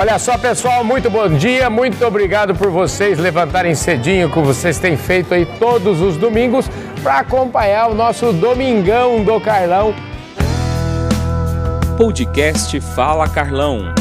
Olha só, pessoal, muito bom dia, muito obrigado por vocês levantarem cedinho, como vocês têm feito aí todos os domingos, para acompanhar o nosso Domingão do Carlão. Podcast Fala Carlão.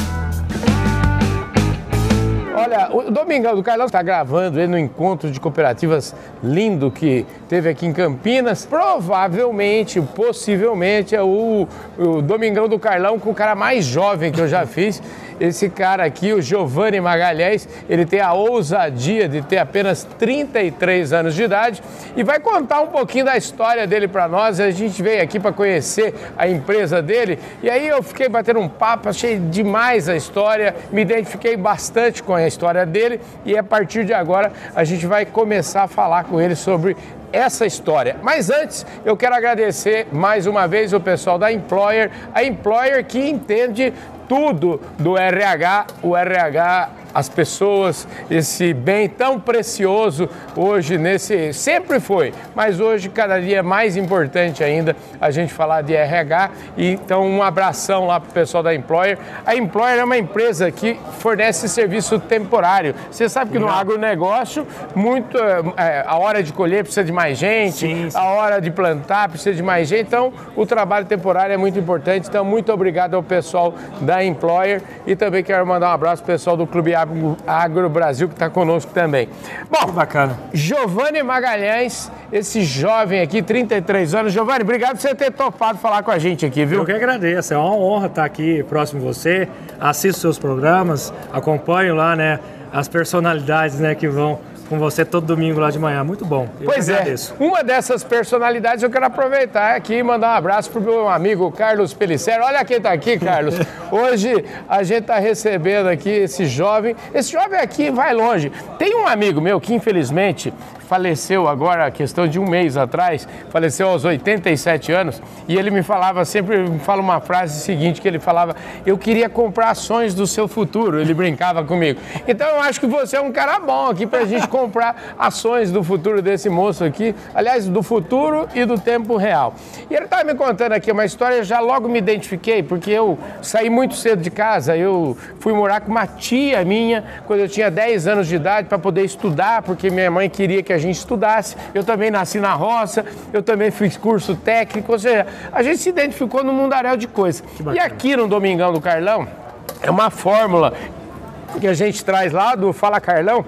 Olha, o Domingão do Carlão está gravando ele no encontro de cooperativas lindo que teve aqui em Campinas. Provavelmente, possivelmente, é o, o Domingão do Carlão com o cara mais jovem que eu já fiz. Esse cara aqui, o Giovanni Magalhães, ele tem a ousadia de ter apenas 33 anos de idade e vai contar um pouquinho da história dele para nós. A gente veio aqui para conhecer a empresa dele e aí eu fiquei batendo um papo, achei demais a história, me identifiquei bastante com a história dele e a partir de agora a gente vai começar a falar com ele sobre essa história. Mas antes, eu quero agradecer mais uma vez o pessoal da Employer, a Employer que entende tudo do RH, o RH as pessoas, esse bem tão precioso hoje nesse sempre foi, mas hoje cada dia é mais importante ainda a gente falar de RH. E, então um abração lá para o pessoal da Employer. A Employer é uma empresa que fornece serviço temporário. Você sabe que no agronegócio muito é, a hora de colher precisa de mais gente, sim, sim. a hora de plantar precisa de mais gente. Então o trabalho temporário é muito importante. Então muito obrigado ao pessoal da Employer e também quero mandar um abraço para o pessoal do Clube Agro, Agro Brasil que está conosco também. Bom, que bacana. Giovanni Magalhães, esse jovem aqui, 33 anos. Giovanni, obrigado por você ter topado falar com a gente aqui, viu? Eu que agradeço, é uma honra estar aqui próximo de você. Assisto seus programas, acompanho lá, né, as personalidades, né, que vão com você todo domingo lá de manhã. Muito bom. Eu pois é. Uma dessas personalidades eu quero aproveitar aqui e mandar um abraço para o meu amigo Carlos Pelicero. Olha quem está aqui, Carlos. Hoje a gente está recebendo aqui esse jovem. Esse jovem aqui vai longe. Tem um amigo meu que, infelizmente, faleceu agora, a questão de um mês atrás, faleceu aos 87 anos, e ele me falava, sempre me fala uma frase seguinte, que ele falava, eu queria comprar ações do seu futuro, ele brincava comigo. Então eu acho que você é um cara bom aqui para a gente comprar ações do futuro desse moço aqui, aliás, do futuro e do tempo real. E ele estava me contando aqui uma história, já logo me identifiquei, porque eu saí muito cedo de casa, eu fui morar com uma tia minha, quando eu tinha 10 anos de idade, para poder estudar, porque minha mãe queria que a gente estudasse. Eu também nasci na roça, eu também fiz curso técnico, ou seja, a gente se identificou num mundaréu de coisas. E aqui no Domingão do Carlão, é uma fórmula que a gente traz lá do Fala Carlão.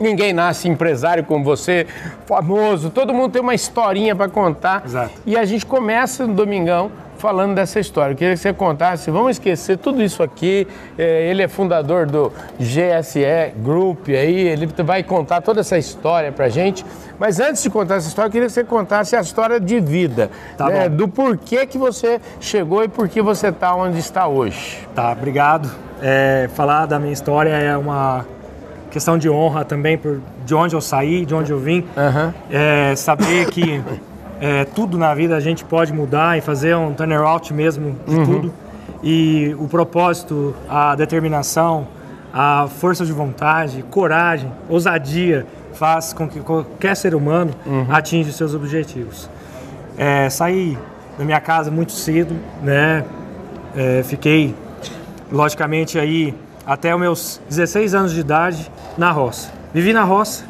Ninguém nasce empresário como você, famoso, todo mundo tem uma historinha para contar. Exato. E a gente começa no Domingão falando dessa história. Eu queria que você contasse, vamos esquecer tudo isso aqui. É, ele é fundador do GSE Group, aí ele vai contar toda essa história pra gente. Mas antes de contar essa história, eu queria que você contasse a história de vida, tá né, do porquê que você chegou e por que você está onde está hoje. Tá, obrigado. É, falar da minha história é uma questão de honra também por de onde eu saí, de onde eu vim. Uhum. É, saber que é, tudo na vida a gente pode mudar e fazer um turnaround mesmo de uhum. tudo. E o propósito, a determinação, a força de vontade, coragem, ousadia faz com que qualquer ser humano uhum. atinja os seus objetivos. É, saí da minha casa muito cedo, né? É, fiquei, logicamente, aí até os meus 16 anos de idade na roça. Vivi na roça,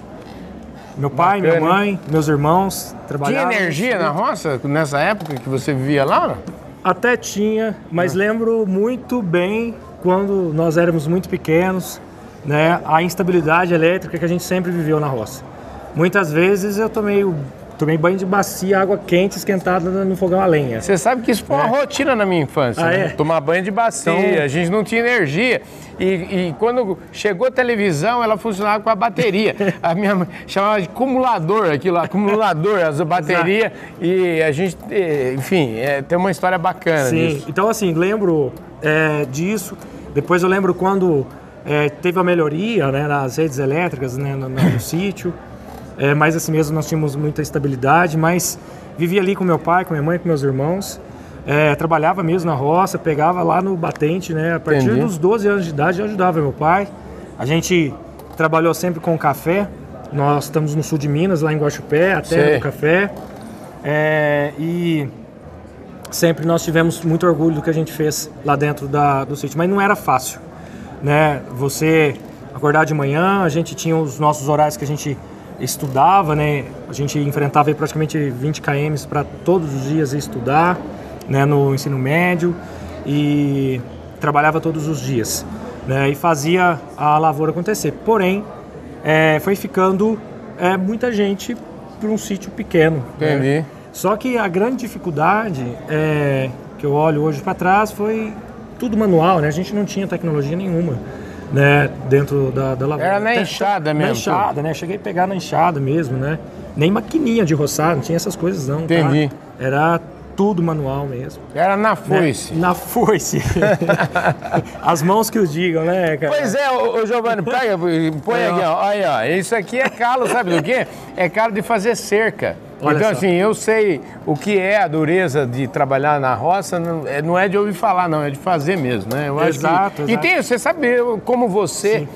meu pai, Bacana. minha mãe, meus irmãos trabalhavam. Tinha energia na roça nessa época que você vivia lá? Até tinha, mas ah. lembro muito bem quando nós éramos muito pequenos, né, a instabilidade elétrica que a gente sempre viveu na roça. Muitas vezes eu tomei tomei banho de bacia, água quente esquentada no fogão a lenha. Você sabe que isso foi uma é. rotina na minha infância, ah, né? é? Tomar banho de bacia, então... a gente não tinha energia. E, e, quando chegou a televisão, ela funcionava com a bateria. A minha mãe chamava de acumulador aquilo, acumulador, as baterias. E a gente, enfim, é, tem uma história bacana Sim, disso. então assim, lembro é, disso. Depois eu lembro quando é, teve a melhoria né, nas redes elétricas né, no, no sítio. É, mas assim mesmo nós tínhamos muita estabilidade, mas vivia ali com meu pai, com minha mãe, com meus irmãos. É, trabalhava mesmo na roça, pegava lá no batente, né? A partir Entendi. dos 12 anos de idade eu ajudava meu pai. A gente trabalhou sempre com café. Nós estamos no sul de Minas, lá em Guaxupé, a terra Sei. do café. É, e sempre nós tivemos muito orgulho do que a gente fez lá dentro da, do sítio, mas não era fácil. né? Você acordar de manhã, a gente tinha os nossos horários que a gente estudava, né? A gente enfrentava aí praticamente 20 km para todos os dias estudar, né? No ensino médio e trabalhava todos os dias, né? E fazia a lavoura acontecer. Porém, é, foi ficando é, muita gente para um sítio pequeno. Entendi. Né? Só que a grande dificuldade é, que eu olho hoje para trás foi tudo manual, né? A gente não tinha tecnologia nenhuma né, dentro da, da lavoura. Era na enxada mesmo? Na enxada, né? Cheguei a pegar na enxada mesmo, né? Nem maquininha de roçar, não tinha essas coisas não, tá? Entendi. Tá? Era tudo manual mesmo. Era na foice. Né? Na foice. As mãos que os digam, né, cara? Pois é, ô, Giovanni, pega, põe é, aqui, ó. Aí, ó. Isso aqui é calo, sabe do quê? É calo de fazer cerca. Olha então, só. assim, eu sei o que é a dureza de trabalhar na roça, não é, não é de ouvir falar, não, é de fazer mesmo, né? Eu exato, que... exato. E tem, você sabe como você.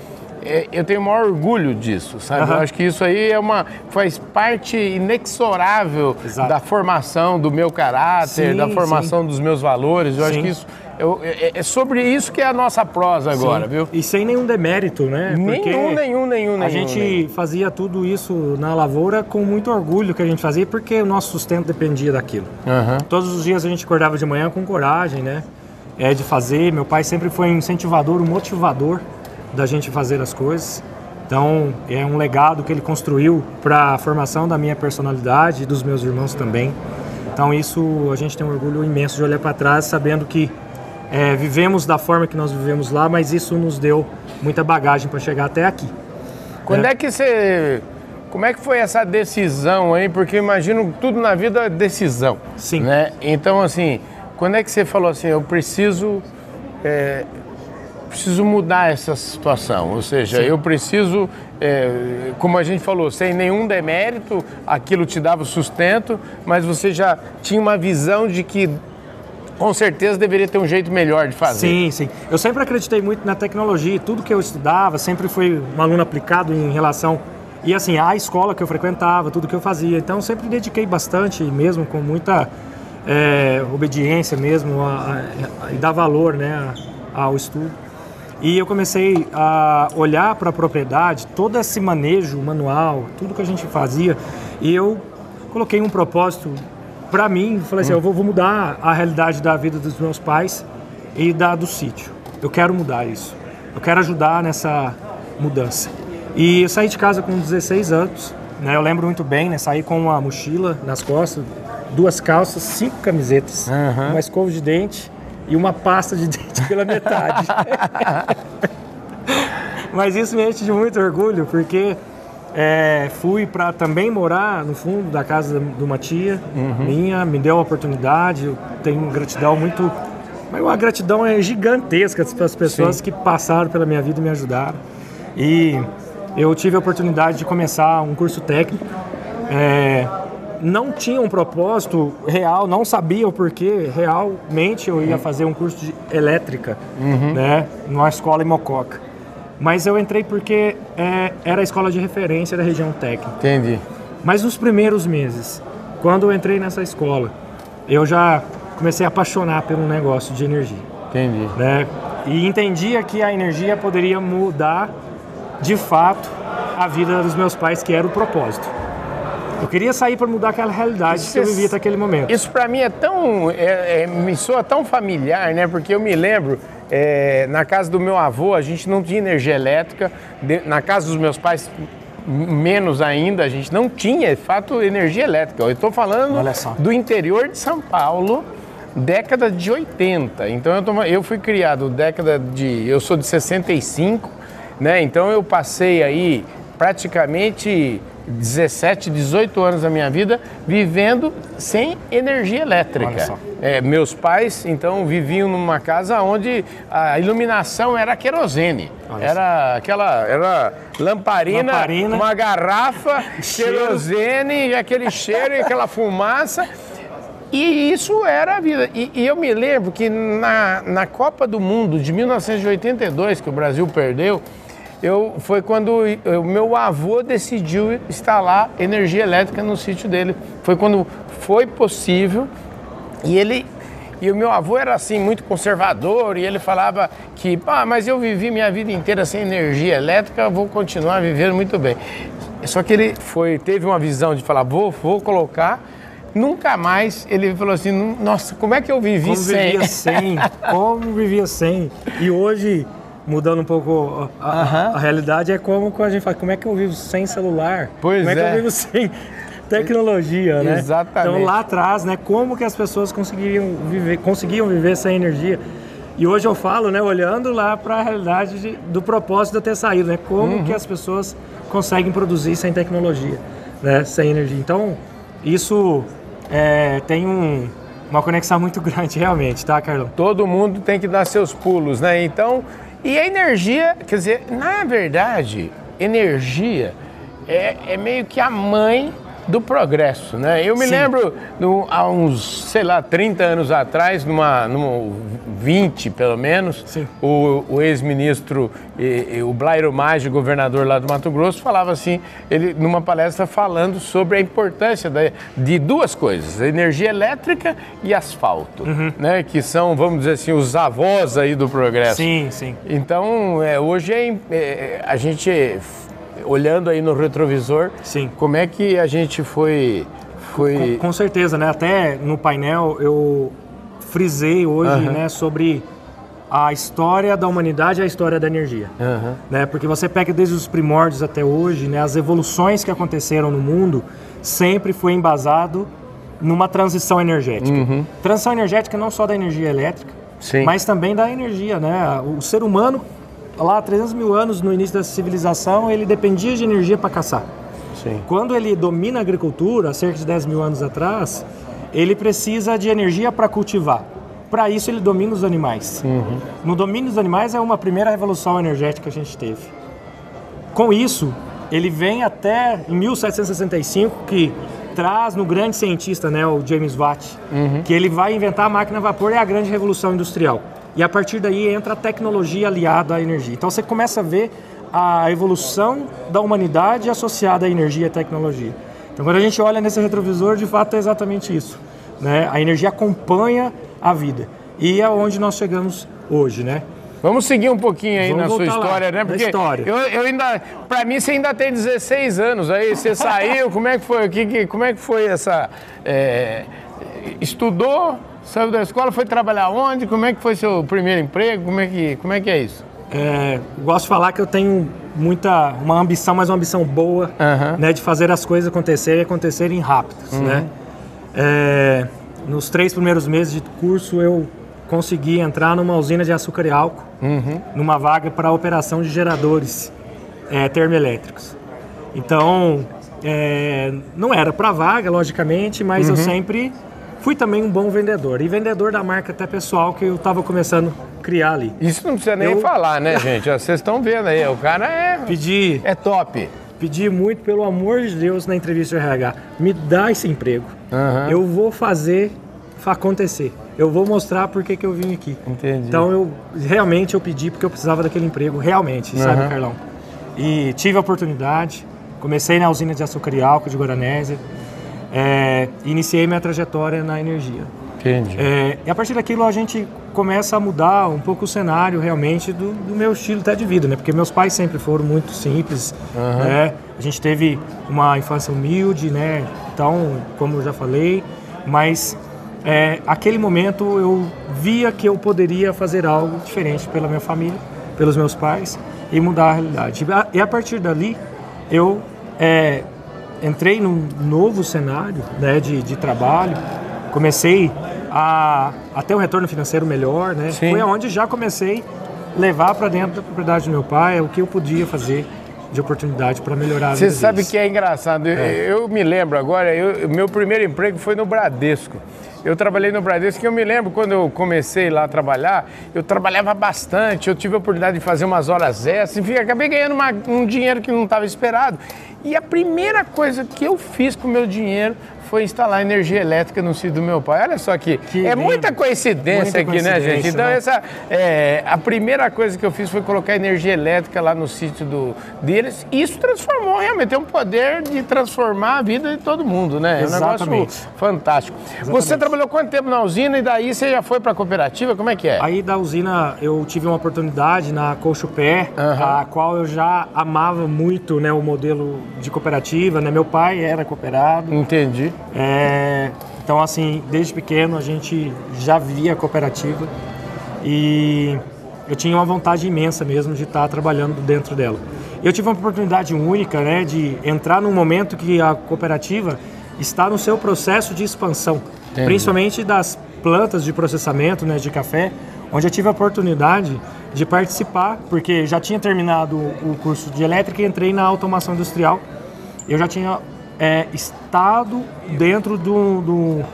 É, eu tenho o maior orgulho disso, sabe? Uhum. Eu acho que isso aí é uma faz parte inexorável Exato. da formação do meu caráter, sim, da formação sim. dos meus valores. Eu sim. acho que isso eu, é, é, sobre isso que é a nossa prosa agora, Sim. viu? E sem nenhum demérito, né? Porque nenhum, nenhum, nenhum, nenhum. A gente nenhum. fazia tudo isso na lavoura com muito orgulho que a gente fazia, porque o nosso sustento dependia daquilo. Uhum. Todos os dias a gente acordava de manhã com coragem, né? É de fazer. Meu pai sempre foi um incentivador, um motivador da gente fazer as coisas. Então, é um legado que ele construiu para a formação da minha personalidade e dos meus irmãos também. Então, isso a gente tem um orgulho imenso de olhar para trás, sabendo que é, vivemos da forma que nós vivemos lá, mas isso nos deu muita bagagem para chegar até aqui. Quando é. é que você. Como é que foi essa decisão aí? Porque eu imagino tudo na vida é decisão. Sim. Né? Então, assim, quando é que você falou assim, eu preciso. É, preciso mudar essa situação. Ou seja, Sim. eu preciso, é, como a gente falou, sem nenhum demérito, aquilo te dava sustento, mas você já tinha uma visão de que com certeza deveria ter um jeito melhor de fazer. Sim, sim. Eu sempre acreditei muito na tecnologia, tudo que eu estudava, sempre fui um aluno aplicado em relação e assim, a escola que eu frequentava, tudo que eu fazia. Então sempre dediquei bastante, mesmo com muita é, obediência mesmo, e dar valor né, ao estudo. E eu comecei a olhar para a propriedade, todo esse manejo manual, tudo que a gente fazia, e eu coloquei um propósito para mim. Falei assim: hum. eu vou, vou, mudar a realidade da vida dos meus pais e da do sítio. Eu quero mudar isso. Eu quero ajudar nessa mudança. E eu saí de casa com 16 anos. Né, eu lembro muito bem, né? Saí com uma mochila nas costas, duas calças, cinco camisetas, uhum. uma escova de dente e uma pasta de dente pela metade. Mas isso me enche de muito orgulho, porque é, fui para também morar no fundo da casa de uma tia uhum. minha, me deu a oportunidade, eu tenho gratidão muito. Mas uma gratidão é gigantesca para as pessoas Sim. que passaram pela minha vida e me ajudaram. E eu tive a oportunidade de começar um curso técnico. É, não tinha um propósito real, não sabia o porquê. Realmente eu ia uhum. fazer um curso de elétrica, uhum. né, numa escola em Mococa. Mas eu entrei porque é, era a escola de referência da região técnica. Entendi. Mas nos primeiros meses, quando eu entrei nessa escola, eu já comecei a apaixonar pelo negócio de energia. Entendi. Né? E entendia que a energia poderia mudar, de fato, a vida dos meus pais, que era o propósito. Eu queria sair para mudar aquela realidade isso, que eu vivia até aquele momento. Isso para mim é tão. É, é, me soa tão familiar, né? Porque eu me lembro, é, na casa do meu avô, a gente não tinha energia elétrica, de, na casa dos meus pais, menos ainda, a gente não tinha, de fato, energia elétrica. Eu estou falando do interior de São Paulo, década de 80. Então eu, tô, eu fui criado década de. Eu sou de 65, né? Então eu passei aí praticamente 17, 18 anos da minha vida vivendo sem energia elétrica. É, meus pais, então, viviam numa casa onde a iluminação era querosene. Olha era só. aquela era lamparina, lamparina, uma garrafa, querosene, e aquele cheiro e aquela fumaça. E isso era a vida. E, e, eu me lembro que na, na Copa do Mundo de 1982, que o Brasil perdeu, eu, foi quando o meu avô decidiu instalar energia elétrica no sítio dele. Foi quando foi possível e ele E o meu avô era assim, muito conservador, e ele falava que, ah, mas eu vivi minha vida inteira sem energia elétrica, vou continuar vivendo muito bem. Só que ele foi, teve uma visão de falar, vou, vou colocar nunca mais ele falou assim, nossa, como é que eu vivi como sem? Vivia sem? Como vivia sem? E hoje, mudando um pouco a, a, a, realidade, é como a gente fala, como é que eu vivo sem celular? Pois como é. é que eu vivo sem tecnologia, né? Exatamente. Então lá atrás, né, como que as pessoas conseguiam viver, conseguiam viver sem energia? E hoje eu falo, né, olhando lá para a realidade de, do propósito de eu ter saído, né? Como uhum. que as pessoas conseguem produzir sem tecnologia, né, sem energia. Então, isso é, tem um, uma conexão muito grande, realmente, tá, Carlão? Todo mundo tem que dar seus pulos, né? Então, e a energia, quer dizer, na verdade, energia é, é meio que a mãe do progresso, né? Eu me Sim. lembro no, há uns, sei lá, 30 anos atrás, numa, numa 20 pelo menos, Sim. o, o ex-ministro, o Blairo Maggi, governador lá do Mato Grosso, falava assim, ele numa palestra falando sobre a importância da, de duas coisas, energia elétrica e asfalto, uhum. né? Que são, vamos dizer assim, os avós aí do progresso. Sim, sim. Então, é, hoje é, é, a gente olhando aí no retrovisor, Sim. como é que a gente foi... foi... Com, com certeza, né? Até no painel eu frisei hoje uhum. né, sobre a história da humanidade e a história da energia. Uhum. Né? Porque você pega desde os primórdios até hoje, né, as evoluções que aconteceram no mundo sempre foi embasado numa transição energética. Uhum. Transição energética não só da energia elétrica, Sim. mas também da energia. Né? O ser humano lá 300 mil anos no início da civilização, ele dependia de energia para caçar. Sim. Quando ele domina a agricultura, cerca de 10 mil anos atrás, ele precisa de energia para cultivar. Para isso, ele domina os animais. Uhum. No domínio dos animais é uma primeira revolução energética que a gente teve. Com isso, ele vem até em 1765, que traz no grande cientista, né, o James Watt, uhum. que ele vai inventar a máquina a vapor e a grande revolução industrial. E a partir daí entra a tecnologia aliada à energia. Então você começa a ver a evolução da humanidade associada à energia e tecnologia. Então quando a gente olha nesse retrovisor, de fato é exatamente isso. Né? A energia acompanha a vida. E é onde nós chegamos hoje, né? Vamos seguir um pouquinho aí Vamos na sua história, lá, né? Porque história. Eu, eu ainda, para mim, você ainda tem 16 anos aí, você saiu, como é que foi? Que, que, como é que foi essa? É, estudou, Saiu da escola, foi trabalhar onde? Como é que foi seu primeiro emprego? Como é que, como é, que é isso? É, gosto de falar que eu tenho muita uma ambição, mas uma ambição boa, uhum. né, de fazer as coisas acontecerem e acontecerem rápidas, uhum. né? É, nos três primeiros meses de curso eu consegui entrar numa usina de açúcar e álcool, uhum. numa vaga para operação de geradores é, termoelétricos. Então, é, não era para vaga, logicamente, mas eu uhum. sempre Fui também um bom vendedor. E vendedor da marca até pessoal que eu estava começando a criar ali. Isso não precisa nem eu... falar, né, gente? Vocês estão vendo aí, o cara é. Pedi. É top. Pedi muito, pelo amor de Deus, na entrevista de RH. Me dá esse emprego. Uhum. Eu vou fazer acontecer. Eu vou mostrar por que, que eu vim aqui. Entendi. Então eu realmente eu pedi porque eu precisava daquele emprego, realmente, uhum. sabe, Carlão? E tive a oportunidade. Comecei na usina de açúcar e álcool de Guaranésia é, iniciei minha trajetória na energia. Entendi. É, e a partir daquilo a gente começa a mudar um pouco o cenário realmente do, do meu estilo até de vida, né? Porque meus pais sempre foram muito simples, uhum. né? A gente teve uma infância humilde, né? Então, como eu já falei, mas é, aquele momento eu via que eu poderia fazer algo diferente pela minha família, pelos meus pais e mudar a realidade. E a partir dali eu é, entrei num novo cenário né, de, de trabalho, comecei a, a ter um retorno financeiro melhor, né? Sim. Foi onde já comecei a levar para dentro da propriedade do meu pai o que eu podia fazer de oportunidade para melhorar a Você sabe deles. que é engraçado. É. Eu, eu, me lembro agora, eu, meu primeiro emprego foi no Bradesco. Eu trabalhei no Bradesco e eu me lembro quando eu comecei lá a trabalhar, eu trabalhava bastante, eu tive a oportunidade de fazer umas horas extras, enfim, acabei ganhando uma, um dinheiro que não estava esperado. E a primeira coisa que eu fiz com o meu dinheiro foi instalar energia elétrica no sítio do meu pai. Olha só aqui, Que é lindo. muita coincidência Muita aqui, né, coincidência, gente? Então né? essa é, a primeira coisa que eu fiz foi colocar energia elétrica lá no sítio do, deles. Isso transformou realmente, tem um poder de transformar a vida de todo mundo, né? É um negócio Exatamente. fantástico. Você trabalhou quanto tempo na usina e daí você já foi para a cooperativa? Como é que é? Aí da usina eu tive uma oportunidade na Colchupé, Aham. a qual eu já amava muito né, o modelo de cooperativa. Né? Meu pai era cooperado. Entendi. É, então, assim, desde pequeno a gente já via a cooperativa e eu tinha uma vontade imensa mesmo de estar trabalhando dentro dela. Eu tive uma oportunidade única né, de entrar num momento que a cooperativa está no seu processo de expansão, Entendi. principalmente das plantas de processamento né, de café, onde eu tive a oportunidade de participar, porque já tinha terminado o curso de elétrica e entrei na automação industrial eu já tinha é, estado dentro do, do,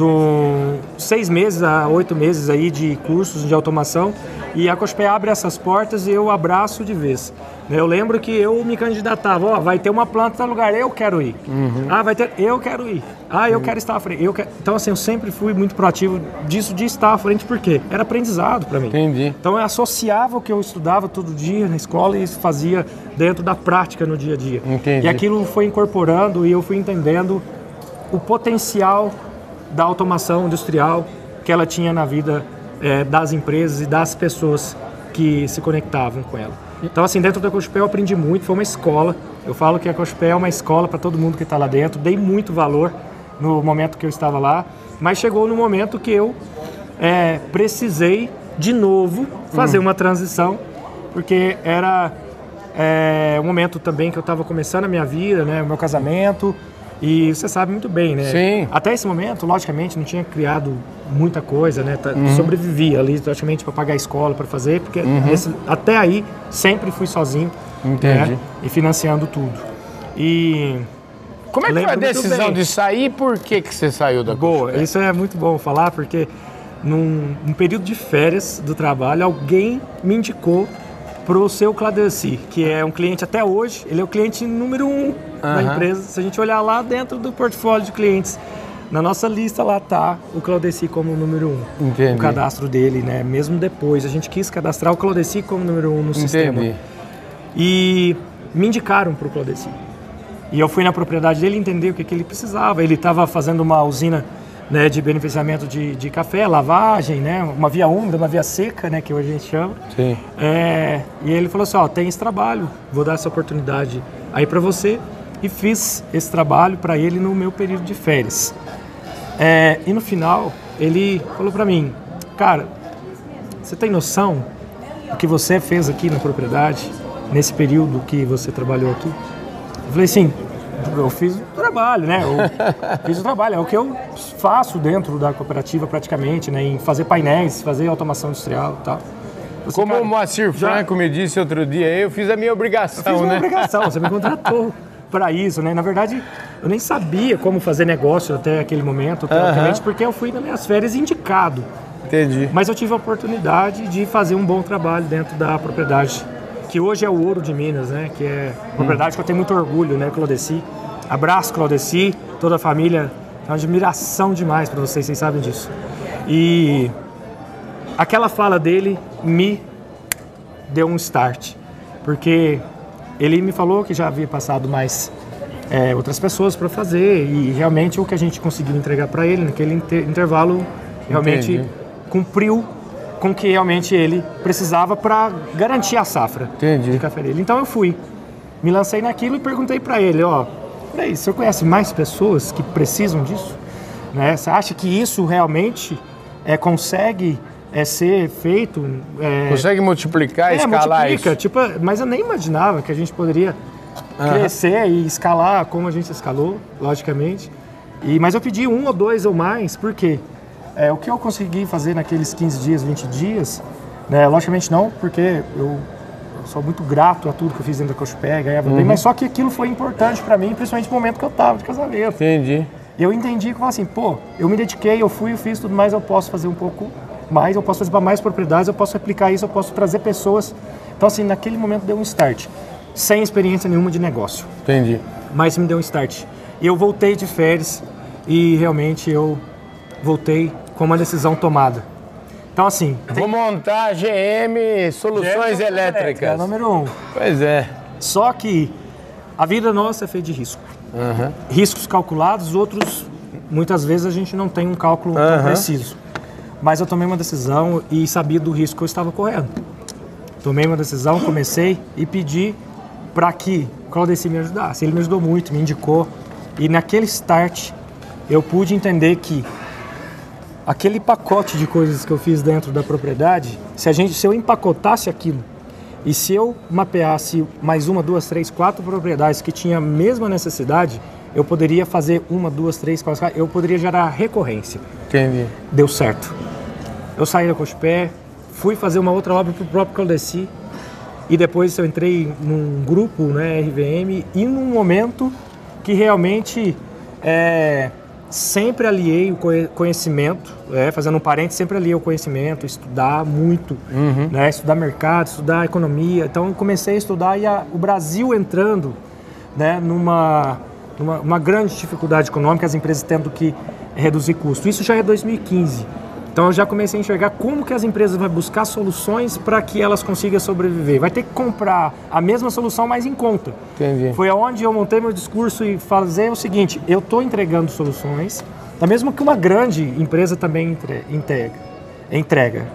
do seis meses a oito meses aí de cursos de automação e a Cospé abre essas portas e eu abraço de vez. Eu lembro que eu me candidatava, ó, vai ter uma planta tal lugar, eu quero ir. Ah, vai ter, eu quero ir. Ah, eu quero estar à frente. Eu quero... Então, assim, eu sempre fui muito proativo disso de estar à frente, porque era aprendizado para mim. Entendi. Então eu associava o que eu estudava todo dia na escola e fazia dentro da prática no dia a dia. Entendi. E aquilo foi incorporando e eu fui entendendo o potencial da automação industrial que ela tinha na vida eh, das empresas e das pessoas que se conectavam com ela. Então, assim, dentro da Cochupé eu aprendi muito, foi uma escola. Eu falo que a Cochupé é uma escola para todo mundo que está lá dentro. Dei muito valor no momento que eu estava lá, mas chegou no momento que eu é, precisei de novo fazer uma transição, porque era é, um momento também que eu estava começando a minha vida, né, o meu casamento, e você sabe muito bem, né? Sim. Até esse momento, logicamente, não tinha criado muita coisa, né? Tá- Sobrevivia ali, praticamente, para pagar a escola, para fazer, porque esse- até aí sempre fui sozinho, Entendi. né? E financiando tudo. E Como é que foi a decisão de sair e por que, que você saiu da Boa, isso é muito bom falar porque num, num período de férias do trabalho, alguém me indicou pro seu Cladeci, que é um cliente até hoje, ele é o cliente número um da empresa. Se a gente olhar lá dentro do portfólio de clientes, na nossa lista lá tá o Claudeci como número um. Entendi. O cadastro dele, né? Mesmo depois, a gente quis cadastrar o Claudeci como número um no sistema. Entendi. E me indicaram para o Claudeci. E eu fui na propriedade dele entender o que, que ele precisava. Ele estava fazendo uma usina né, de beneficiamento de, de café, lavagem, né, uma via úmida, uma via seca, né, que hoje a gente chama. Sim. É, e ele falou assim, ó, tem esse trabalho, vou dar essa oportunidade aí para você. E fiz esse trabalho para ele no meu período de férias. É, e no final, ele falou para mim, cara, você tem noção do que você fez aqui na propriedade, nesse período que você trabalhou aqui? Eu falei assim, eu fiz trabalho, né? Eu fiz o trabalho, é o que eu faço dentro da cooperativa praticamente, né? Em fazer painéis, fazer automação industrial e tal. Eu assim, Como "Cara, o Moacir já- Franco me disse outro dia, eu fiz a minha obrigação, fiz uma né? obrigação, você me contratou para isso, né? Na verdade, eu nem sabia como fazer negócio até aquele momento, teoricamente, porque eu fui nas minhas férias indicado. Entendi. Mas eu tive a oportunidade de fazer um bom trabalho dentro da propriedade, que hoje é o Ouro de Minas, né? Que é uma propriedade que eu tenho muito orgulho, né, Claudeci. Abraço, Claudeci, toda a família. É uma admiração demais para vocês, vocês sabem disso. E aquela fala dele me deu um start, porque ele me falou que já havia passado mais é, outras pessoas para fazer e realmente o que a gente conseguiu entregar para ele naquele inter- intervalo realmente Entendi. cumpriu com o que realmente ele precisava para garantir a safra Entendi. de café dele. Então eu fui, me lancei naquilo e perguntei para ele, ó, peraí, você conhece mais pessoas que precisam disso? Né? Você acha que isso realmente é, consegue é, ser feito? é, Consegue multiplicar, é, escalar multiplica, isso? tipo, mas eu nem imaginava que a gente poderia crescer e escalar como a gente escalou, logicamente. E, mas eu pedi um ou dois ou mais, porque é, o que eu consegui fazer naqueles 15 dias, 20 dias, né, logicamente não, porque eu sou muito grato a tudo que eu fiz dentro da Cochupé, ganhava bem, mas só que aquilo foi importante para mim, principalmente no momento que eu estava de casamento. Entendi. Eu entendi como assim, pô, eu me dediquei, eu fui, eu fiz tudo mais, eu posso fazer um pouco mais, eu posso fazer para mais propriedades, eu posso replicar isso, eu posso trazer pessoas. Então, assim, naquele momento deu um start. Sem experiência nenhuma de negócio, Entendi. mas me deu um start. E eu voltei de férias e realmente eu voltei com uma decisão tomada. Então, assim. Vou montar a GM Soluções GM Elétricas. É número um. Pois é. Só que a vida nossa é feita de risco. Uhum. Riscos calculados, outros, muitas vezes a gente não tem um cálculo tão Uhum. preciso. Mas eu tomei uma decisão e sabia do risco que eu estava correndo. Tomei uma decisão, comecei e pedi para que o Claudeci me ajudasse. Ele me ajudou muito, me indicou. E naquele start eu pude entender que aquele pacote de coisas que eu fiz dentro da propriedade, se a gente, se eu empacotasse aquilo e se eu mapeasse mais uma, duas, três, quatro propriedades que tinham a mesma necessidade, eu poderia fazer uma, duas, três, quatro, eu poderia gerar recorrência. Entendi. Deu certo. Eu saí da Cochupé, fui fazer uma outra obra para o próprio Caldeci e depois eu entrei num grupo, né, RVM, e num momento que realmente é, sempre aliei o conhe- conhecimento, é, fazendo um parente, sempre aliei o conhecimento, estudar muito, né, estudar mercado, estudar economia. Então eu comecei a estudar e a- o Brasil entrando né, numa, numa uma grande dificuldade econômica, as empresas tendo que reduzir custo. Isso já é 2015. Então eu já comecei a enxergar como que as empresas vão buscar soluções para que elas consigam sobreviver. Vai ter que comprar a mesma solução, mas em conta. Entendi. Foi aonde eu montei meu discurso e fazer o seguinte: eu estou entregando soluções, da mesma que uma grande empresa também entre- entrega. entrega.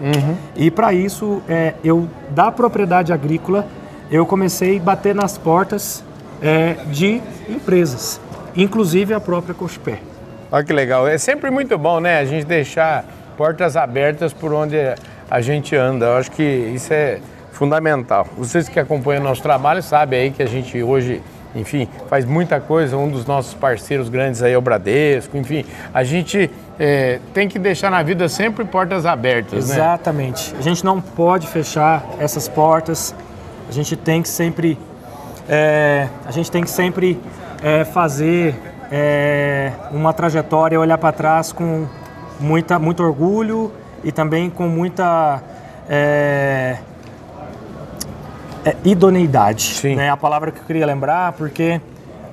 E para isso, é, eu da propriedade agrícola, eu comecei a bater nas portas é, de empresas, inclusive a própria Cochupé. Olha que legal. É sempre muito bom, né? A gente deixar portas abertas por onde a gente anda. Eu acho que isso é fundamental. Vocês que acompanham o nosso trabalho sabem aí que a gente hoje, enfim, faz muita coisa. Um dos nossos parceiros grandes aí é o Bradesco. Enfim, a gente é, tem que deixar na vida sempre portas abertas, né? Exatamente. A gente não pode fechar essas portas. A gente tem que sempre, é, a gente tem que sempre é, fazer é, uma trajetória, olhar para trás com muita, muito orgulho e também com muita é, é, idoneidade. Sim. Né? A palavra que eu queria lembrar, porque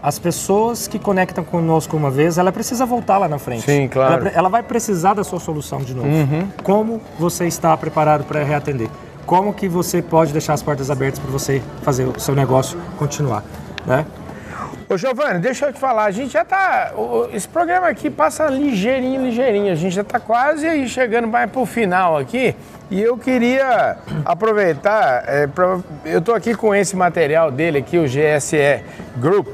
as pessoas que conectam conosco uma vez, ela precisa voltar lá na frente. Sim, claro. Ela ela vai precisar da sua solução de novo. Como você está preparado para reatender? Como que você pode deixar as portas abertas para você fazer o seu negócio continuar, né? Ô Giovanni, deixa eu te falar, a gente já tá. Esse programa aqui passa ligeirinho, ligeirinho. A gente já tá quase aí chegando mais pro final aqui. E eu queria aproveitar, é, pra- eu tô aqui com esse material dele aqui, o GSE Group.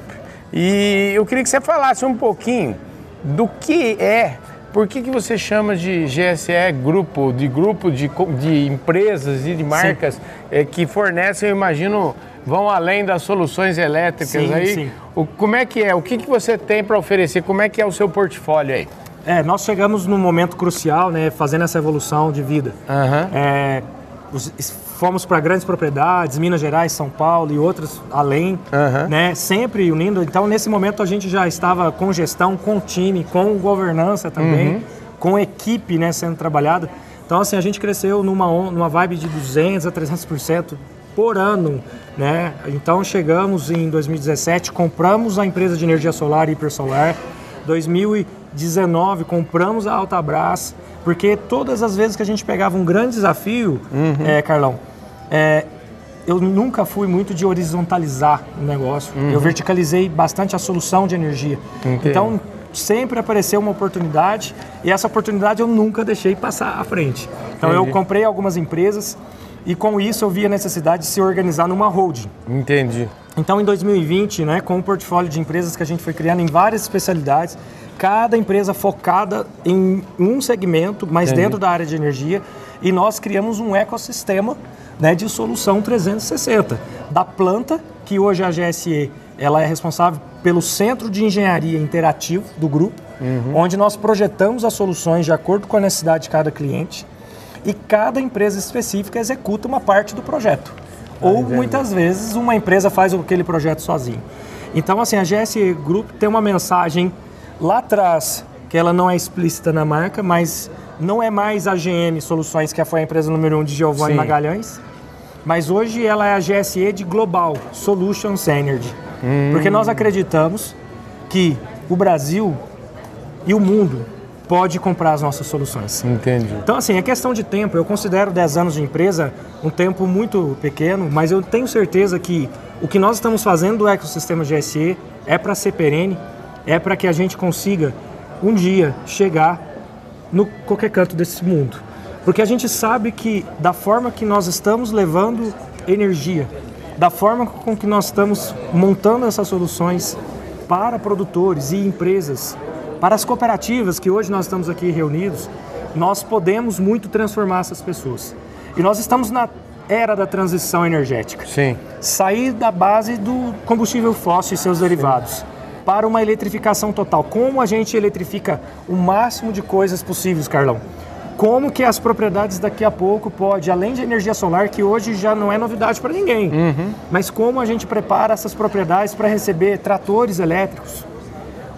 E eu queria que você falasse um pouquinho do que é, por que, que você chama de GSE Grupo, de grupo de, de empresas e de marcas é, que fornecem, eu imagino, vão além das soluções elétricas Sim, aí. sim. O, como é que é? O que, que você tem para oferecer? Como é que é o seu portfólio aí? É, nós chegamos num momento crucial, né, fazendo essa evolução de vida. Aham. É, os- fomos para grandes propriedades, Minas Gerais, São Paulo e outras além, Aham. né? Sempre unindo. Então, nesse momento, a gente já estava com gestão, com time, com governança também, Uhum. com equipe, né, sendo trabalhada. Então, assim, a gente cresceu numa, numa vibe de 200 a 300% por ano, né? Então, chegamos em 2017, compramos a empresa de energia solar Hipersolar. 2019, compramos a Altabras, porque todas as vezes que a gente pegava um grande desafio, é, Carlão, é, eu nunca fui muito de horizontalizar o negócio. Eu verticalizei bastante a solução de energia. Entendi. Então, sempre apareceu uma oportunidade e essa oportunidade eu nunca deixei passar à frente. Então, eu Entendi. comprei algumas empresas e com isso eu vi a necessidade de se organizar numa holding. Entendi. Então, em 2020, né, com o portfólio de empresas que a gente foi criando em várias especialidades, cada empresa focada em um segmento, mas Entendi. dentro da área de energia, e nós criamos um ecossistema né, de solução 360 da planta, que hoje a GSE ela é responsável pelo centro de engenharia interativo do grupo, onde nós projetamos as soluções de acordo com a necessidade de cada cliente e cada empresa específica executa uma parte do projeto. Ou muitas vezes uma empresa faz aquele projeto sozinho. Então, assim, a GSE Group tem uma mensagem lá atrás que ela não é explícita na marca, mas não é mais a GM Soluções, que foi a empresa número um de Giovanni Sim. Magalhães, mas hoje ela é a GSE de Global Solutions Energy. Porque nós acreditamos que o Brasil e o mundo pode comprar as nossas soluções. Entendi. Então, assim, é questão de tempo. Eu considero 10 anos de empresa um tempo muito pequeno, mas eu tenho certeza que o que nós estamos fazendo do ecossistema GSE é para ser perene, é para que a gente consiga um dia chegar no qualquer canto desse mundo. Porque a gente sabe que da forma que nós estamos levando energia, da forma com que nós estamos montando essas soluções para produtores e empresas para as cooperativas que hoje nós estamos aqui reunidos, nós podemos muito transformar essas pessoas. E nós estamos na era da transição energética. Sim. Sair da base do combustível fóssil e seus derivados para uma eletrificação total. Como a gente eletrifica o máximo de coisas possíveis, Carlão? Como que as propriedades daqui a pouco pode, além de energia solar, que hoje já não é novidade para ninguém, uhum. mas como a gente prepara essas propriedades para receber tratores elétricos,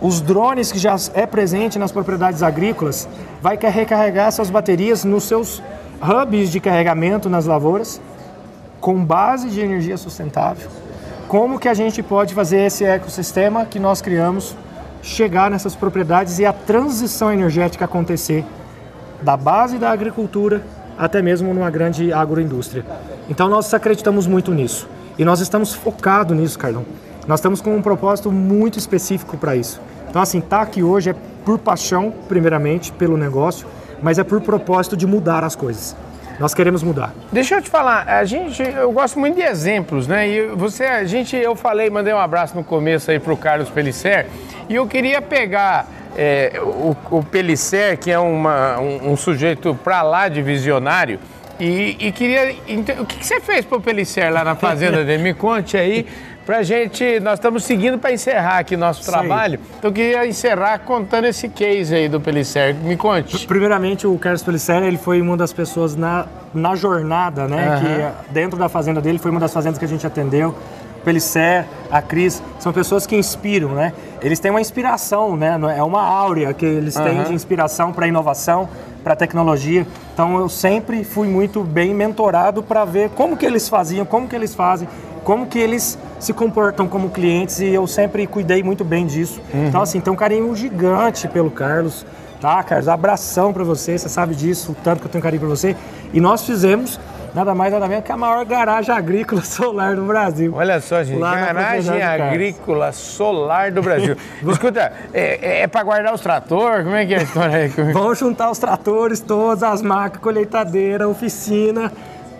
os drones que já é presente nas propriedades agrícolas vai recarregar suas baterias nos seus hubs de carregamento nas lavouras com base de energia sustentável. Como que a gente pode fazer esse ecossistema que nós criamos chegar nessas propriedades e a transição energética acontecer da base da agricultura até mesmo numa grande agroindústria. Então nós acreditamos muito nisso e nós estamos focados nisso, Carlão. Nós estamos com um propósito muito específico para isso. Então, assim, tá aqui hoje é por paixão, primeiramente, pelo negócio, mas é por propósito de mudar as coisas. Nós queremos mudar. Deixa eu te falar, a gente, eu gosto muito de exemplos, né? E você, a gente, eu falei, mandei um abraço no começo aí pro Carlos Pellicer, e eu queria pegar é, o, o Pellicer, que é uma, um, um sujeito para lá de visionário, e, e queria. O que, que você fez pro Pellicer lá na fazenda dele? Me conte aí pra gente, nós estamos seguindo para encerrar aqui nosso trabalho. Então eu queria encerrar contando esse case aí do Pelicer. Me conte. Primeiramente, o Carlos Pelicer, ele foi uma das pessoas na, na jornada, né? Uhum. Que dentro da fazenda dele foi uma das fazendas que a gente atendeu. Pelicer, a Cris, são pessoas que inspiram, né? Eles têm uma inspiração, né? É uma áurea que eles têm uhum. de inspiração para inovação, para tecnologia. Então eu sempre fui muito bem mentorado para ver como que eles faziam, como que eles fazem, como que eles se comportam como clientes e eu sempre cuidei muito bem disso. Uhum. Então, assim, tem um carinho gigante pelo Carlos, tá, Carlos? Abração para você, você sabe disso, o tanto que eu tenho carinho por você. E nós fizemos nada mais nada menos que a maior garagem agrícola solar do Brasil. Olha só, gente, garagem agrícola solar do Brasil. Escuta, é, é, é para guardar os tratores? Como é que é a história aí? Vamos juntar os tratores, todas as máquinas, colheitadeira, oficina,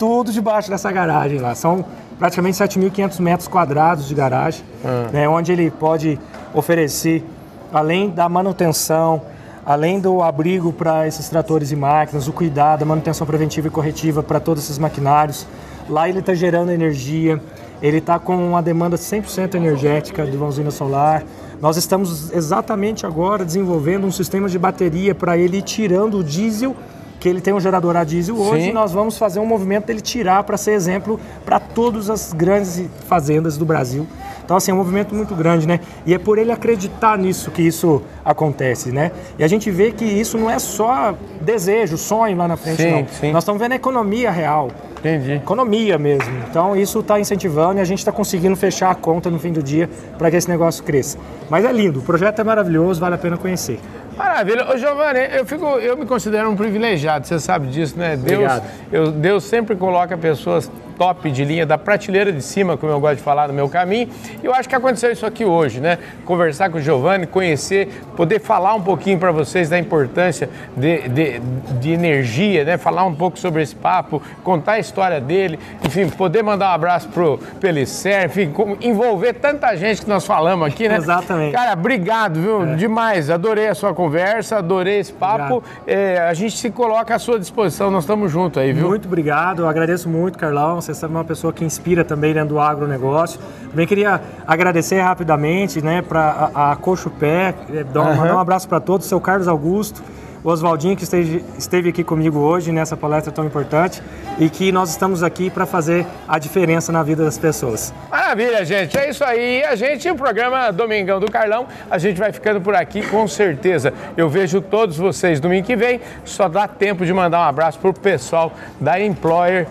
tudo debaixo dessa garagem lá. São praticamente 7.500 metros quadrados de garagem, ah. né, onde ele pode oferecer, além da manutenção, além do abrigo para esses tratores e máquinas, o cuidado, a manutenção preventiva e corretiva para todos esses maquinários. Lá ele está gerando energia, ele está com uma demanda 100% energética de uma usina solar. Nós estamos exatamente agora desenvolvendo um sistema de bateria para ele ir tirando o diesel que ele tem um gerador a diesel hoje, Sim. nós vamos fazer um movimento dele tirar para ser exemplo para todas as grandes fazendas do Brasil. Então, assim, é um movimento muito grande, né? E é por ele acreditar nisso que isso acontece, né? E a gente vê que isso não é só desejo, sonho lá na frente, sim, não. Sim. Nós estamos vendo a economia real. Entendi. Economia mesmo. Então, isso está incentivando e a gente está conseguindo fechar a conta no fim do dia para que esse negócio cresça. Mas é lindo, o projeto é maravilhoso, vale a pena conhecer. Maravilha. Ô, Giovanni, eu, fico, eu me considero um privilegiado, você sabe disso, né? Deus, eu, Deus sempre coloca pessoas top de linha, da prateleira de cima, como eu gosto de falar no meu caminho. E eu acho que aconteceu isso aqui hoje, né? Conversar com o Giovanni, conhecer, poder falar um pouquinho para vocês da importância de, de, de, energia, né? Falar um pouco sobre esse papo, contar a história dele, enfim, poder mandar um abraço pro Pelicer, enfim, envolver tanta gente que nós falamos aqui, né? Exatamente. Cara, obrigado, viu? É. Demais. Adorei a sua conversa, adorei esse papo. É, a gente se coloca à sua disposição, nós estamos juntos aí, viu? Muito obrigado, eu agradeço muito, Carlão você é uma pessoa que inspira também dentro do agronegócio. Também queria agradecer rapidamente né, para a, a Coxo Pé, é, uhum. mandar um abraço para todos, seu Carlos Augusto, o Oswaldinho que esteve, esteve aqui comigo hoje nessa palestra tão importante e que nós estamos aqui para fazer a diferença na vida das pessoas. Maravilha, gente. É isso aí. A gente, o programa Domingão do Carlão, a gente vai ficando por aqui com certeza. Eu vejo todos vocês domingo que vem. Só dá tempo de mandar um abraço para o pessoal da Employer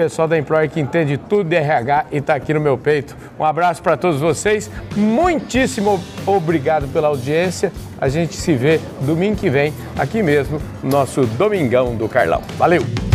pessoal da Employer que entende tudo de RH e está aqui no meu peito. Um abraço para todos vocês. Muitíssimo obrigado pela audiência. A gente se vê domingo que vem aqui mesmo, nosso Domingão do Carlão. Valeu!